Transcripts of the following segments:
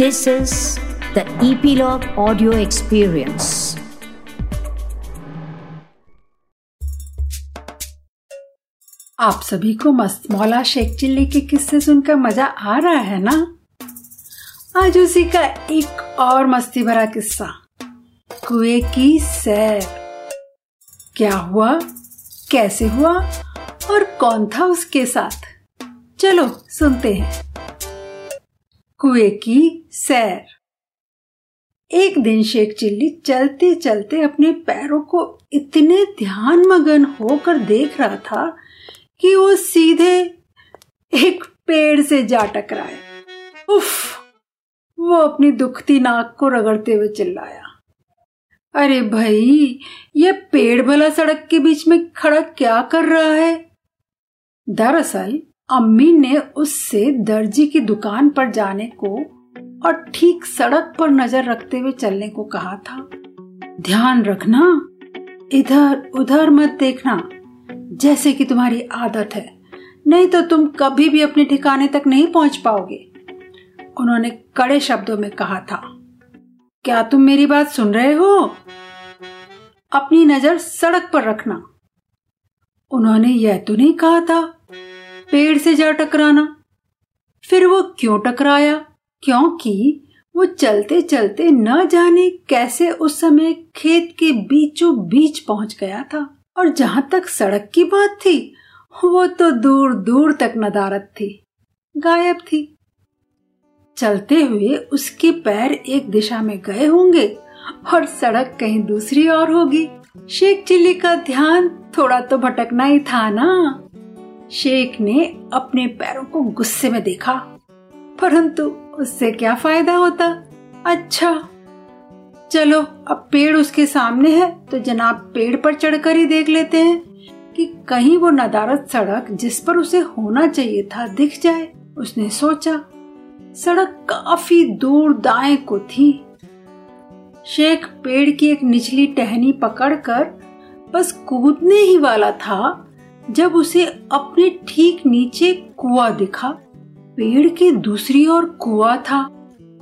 This is the Epilogue Audio Experience. आप सभी को मस्त मौला शेख चिल्ली के किस्से सुनकर मज़ा आ रहा है ना? आज उसी का एक और मस्ती भरा किस्सा। कुएँ की सैर। क्या हुआ? कैसे हुआ? और कौन था उसके साथ? चलो, सुनते हैं। कुएँ की सैर। एक दिन शेख चिल्ली चलते चलते अपने पैरों को इतने ध्यान मगन होकर देख रहा था कि वो सीधे एक पेड़ से जा टकराए। उफ! वो अपनी दुखती नाक को रगड़ते हुए चिल्लाया। अरे भाई, ये पेड़ भला सड़क के बीच में खड़ा क्या कर रहा है? दरअसल अम्मी ने उससे दर्जी की दुकान पर जाने को और ठीक सड़क पर नज़र रखते हुए चलने को कहा था। ध्यान रखना, इधर उधर मत देखना, जैसे कि तुम्हारी आदत है। नहीं तो तुम कभी भी अपने ठिकाने तक नहीं पहुँच पाओगे। उन्होंने कड़े शब्दों में कहा था। क्या तुम मेरी बात सुन रहे हो? अपनी नज़र सड़क पर रखना। उन्होंने यह तो नहीं कहा था। पेड़ से जा टकराना। फिर वो क्यों टकराया? क्योंकि वो चलते चलते न जाने कैसे उस समय खेत के बीचों बीच पहुँच गया था। और जहाँ तक सड़क की बात थी, वो तो दूर दूर तक नदारत थी। गायब थी। चलते हुए उसके पैर एक दिशा में गए होंगे और सड़क कहीं दूसरी और होगी। शेख चिल्ली का ध्यान थोड़ा तो भटकना ही था ना। शेख ने अपने पैरों को गुस्से में देखा, परंतु उससे क्या फ़ायदा होता? अच्छा चलो, अब पेड़ उसके सामने है तो जनाब पेड़ पर चढ़कर ही देख लेते हैं कि कहीं वो नदारत सड़क जिस पर उसे होना चाहिए था दिख जाए, उसने सोचा, सड़क काफ़ी दूर दाएँ को थी। शेख पेड़ की एक निचली टहनी पकड़कर बस कूदने ही वाला था जब उसे अपने ठीक नीचे कुआ दिखा, पेड़ के दूसरी ओर कुआ था।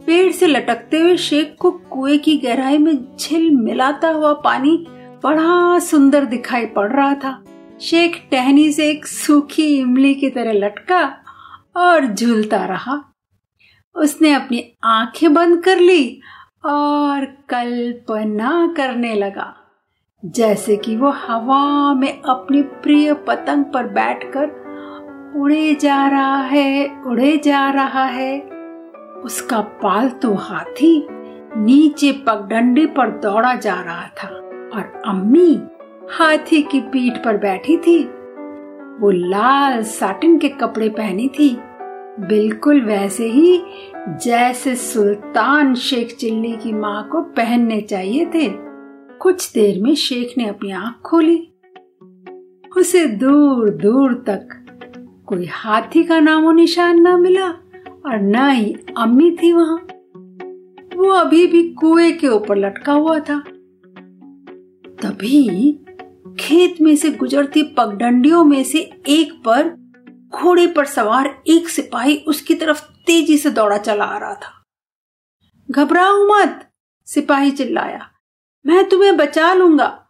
पेड़ से लटकते हुए शेख को कुएँ की गहराई में झिल मिलाता हुआ पानी बड़ा सुंदर दिखाई पड़ रहा था। शेख टहनी से एक सूखी इमली की तरह लटका और झूलता रहा। उसने अपनी आँखें बंद कर ली और कल्पना करने लगा। जैसे कि वो हवा में अपनी प्रिय पतंग पर बैठकर उड़े जा रहा है, उड़े जा रहा है। उसका पालतू हाथी नीचे पगडंडे पर दौड़ा जा रहा था और अम्मी हाथी की पीठ पर बैठी थी। वो लाल साटिन के कपड़े पहनी थी। बिल्कुल वैसे ही जैसे सुल्तान शेख चिल्ली की माँ को पहनने चाहिए थे। कुछ देर में शेख ने अपनी आँख खोली। उसे दूर दूर तक कोई हाथी का नामो निशान न मिला और न ही अम्मी थी वहाँ। वो अभी भी कुएँ के ऊपर लटका हुआ था। तभी खेत में से गुजरती पगडंडियों में से एक पर घोड़े पर सवार एक सिपाही उसकी तरफ़ तेज़ी से दौड़ा चला आ रहा था। घबराओ मत, सिपाही चिल्लाया। मैं तुम्हें बचा लूँगा।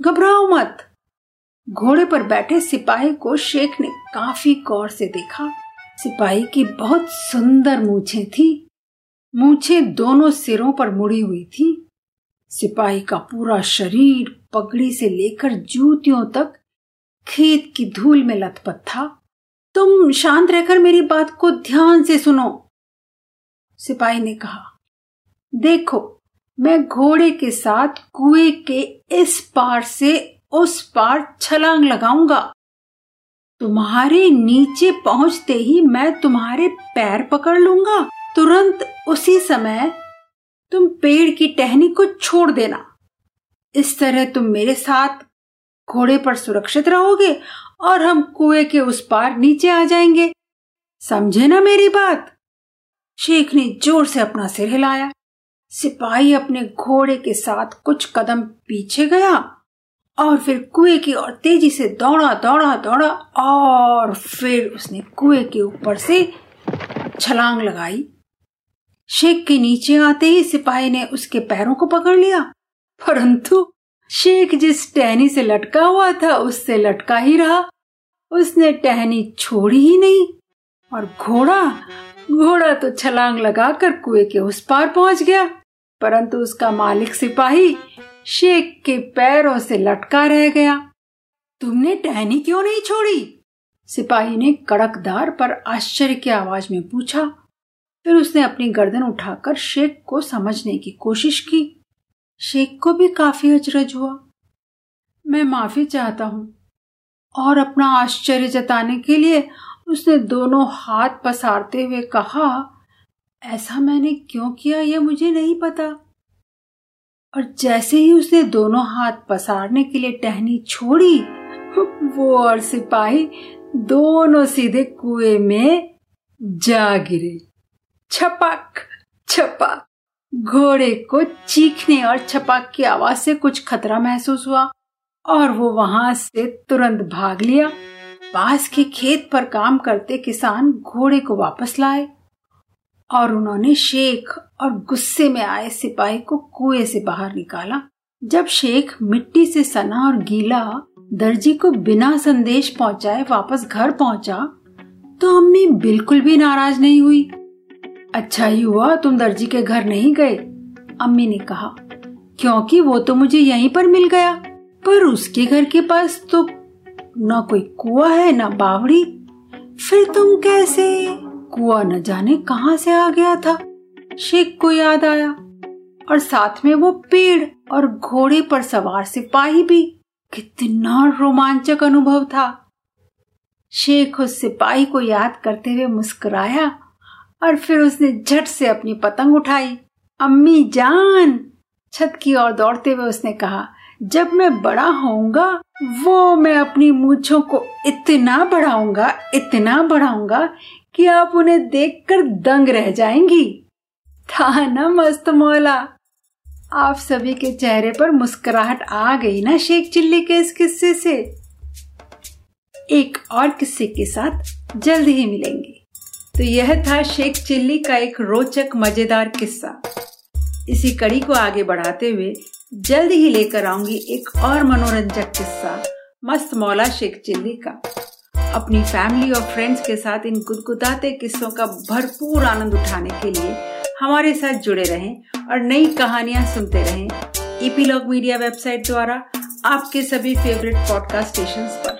घबराओ मत। घोड़े पर बैठे सिपाही को शेख ने काफ़ी गौर से देखा। सिपाही की बहुत सुंदर मूछें थी। मूछें दोनों सिरों पर मुड़ी हुई थी। सिपाही का पूरा शरीर पगड़ी से लेकर जूतियों तक खेत की धूल में लथपथ था। तुम शांत रहकर मेरी बात को ध्यान से सुनो। सिपाही ने कहा, देखो मैं घोड़े के साथ कुएँ के इस पार से उस पार छलांग लगाऊँगा। तुम्हारे नीचे पहुँचते ही मैं तुम्हारे पैर पकड़ लूँगा। तुरंत उसी समय तुम पेड़ की टहनी को छोड़ देना। इस तरह तुम मेरे साथ घोड़े पर सुरक्षित रहोगे और हम कुएँ के उस पार नीचे आ जाएँगे। समझे ना मेरी बात? शेख ने ज़ोर से अपना सिर हिलाया। सिपाही अपने घोड़े के साथ कुछ कदम पीछे गया और फिर कुएँ की ओर तेज़ी से दौड़ा दौड़ा दौड़ा और फिर उसने कुएँ के ऊपर से छलांग लगाई। शेख के नीचे आते ही सिपाही ने उसके पैरों को पकड़ लिया, परंतु शेख जिस टहनी से लटका हुआ था उससे लटका ही रहा। उसने टहनी छोड़ी ही नहीं और घोड़ा घोड़ा तो छलांग लगाकर कुएँ के उस पार पहुँच गया। परंतु उसका मालिक सिपाही शेख के पैरों से लटका रह गया। तुमने टहनी क्यों नहीं छोड़ी? सिपाही ने कड़कदार पर आश्चर्य की आवाज़ में पूछा। फिर उसने अपनी गर्दन उठाकर शेख को समझने की कोशिश की। शेख को भी काफ़ी अचरज हुआ। मैं माफ़ी चाहता हूँ और अपना आश्चर्य जताने के लिए उसने दोनों हाथ पसारते हुए कहा ऐसा मैंने क्यों किया यह मुझे नहीं पता। और जैसे ही उसने दोनों हाथ पसारने के लिए टहनी छोड़ी, वो और सिपाही दोनों सीधे कुएँ में जा गिरे। छपक छपक। घोड़े को चीखने और छपाक की आवाज़ से कुछ खतरा महसूस हुआ और वो वहाँ से तुरंत भाग लिया। पास के खेत पर काम करते किसान घोड़े को वापस लाए। और उन्होंने शेख और गुस्से में आए सिपाही को कुएँ से बाहर निकाला। जब शेख मिट्टी से सना और गीला दर्जी को बिना संदेश पहुँचाए वापस घर पहुँचा तो अम्मी बिल्कुल भी नाराज़ नहीं हुई। अच्छा ही हुआ तुम दर्जी के घर नहीं गए, अम्मी ने कहा। क्योंकि वो तो मुझे यहीं पर मिल गया। पर उसके घर के पास तो न कोई कुआ है, न बावड़ी। फिर तुम कैसे? कुआ न जाने कहाँ से आ गया था। शेख को याद आया। और साथ में वो पेड़ और घोड़े पर सवार सिपाही भी। कितना रोमांचक अनुभव था। शेख उस सिपाही को याद करते हुए मुस्कुराया और फिर उसने झट से अपनी पतंग उठाई। अम्मी जान! छत की ओर दौड़ते हुए उसने कहा, जब मैं बड़ा होऊँगा, वो मैं अपनी मूछों को इतना बढ़ाऊँगा इतना बढ़ाऊँगा कि आप उन्हें देखकर दंग रह जाएँगी। था ना मस्त मौला आप सभी के चेहरे पर मुस्कुराहट आ गई ना शेख चिल्ली के इस किस्से से? एक और किस्से के साथ जल्द ही मिलेंगे। तो यह था शेख चिल्ली का एक रोचक, मज़ेदार किस्सा। इसी कड़ी को आगे बढ़ाते हुए जल्द ही लेकर आऊँगी एक और मनोरंजक किस्सा मस्त मौला शेख चिल्ली का। अपनी फैमिली और फ्रेंड्स के साथ इन गुदगुदाते किस्सों का भरपूर आनंद उठाने के लिए हमारे साथ जुड़े रहें और नई कहानियाँ सुनते रहें। ईपीलॉग मीडिया वेबसाइट द्वारा आपके सभी फेवरेट पॉडकास्ट स्टेशन पर।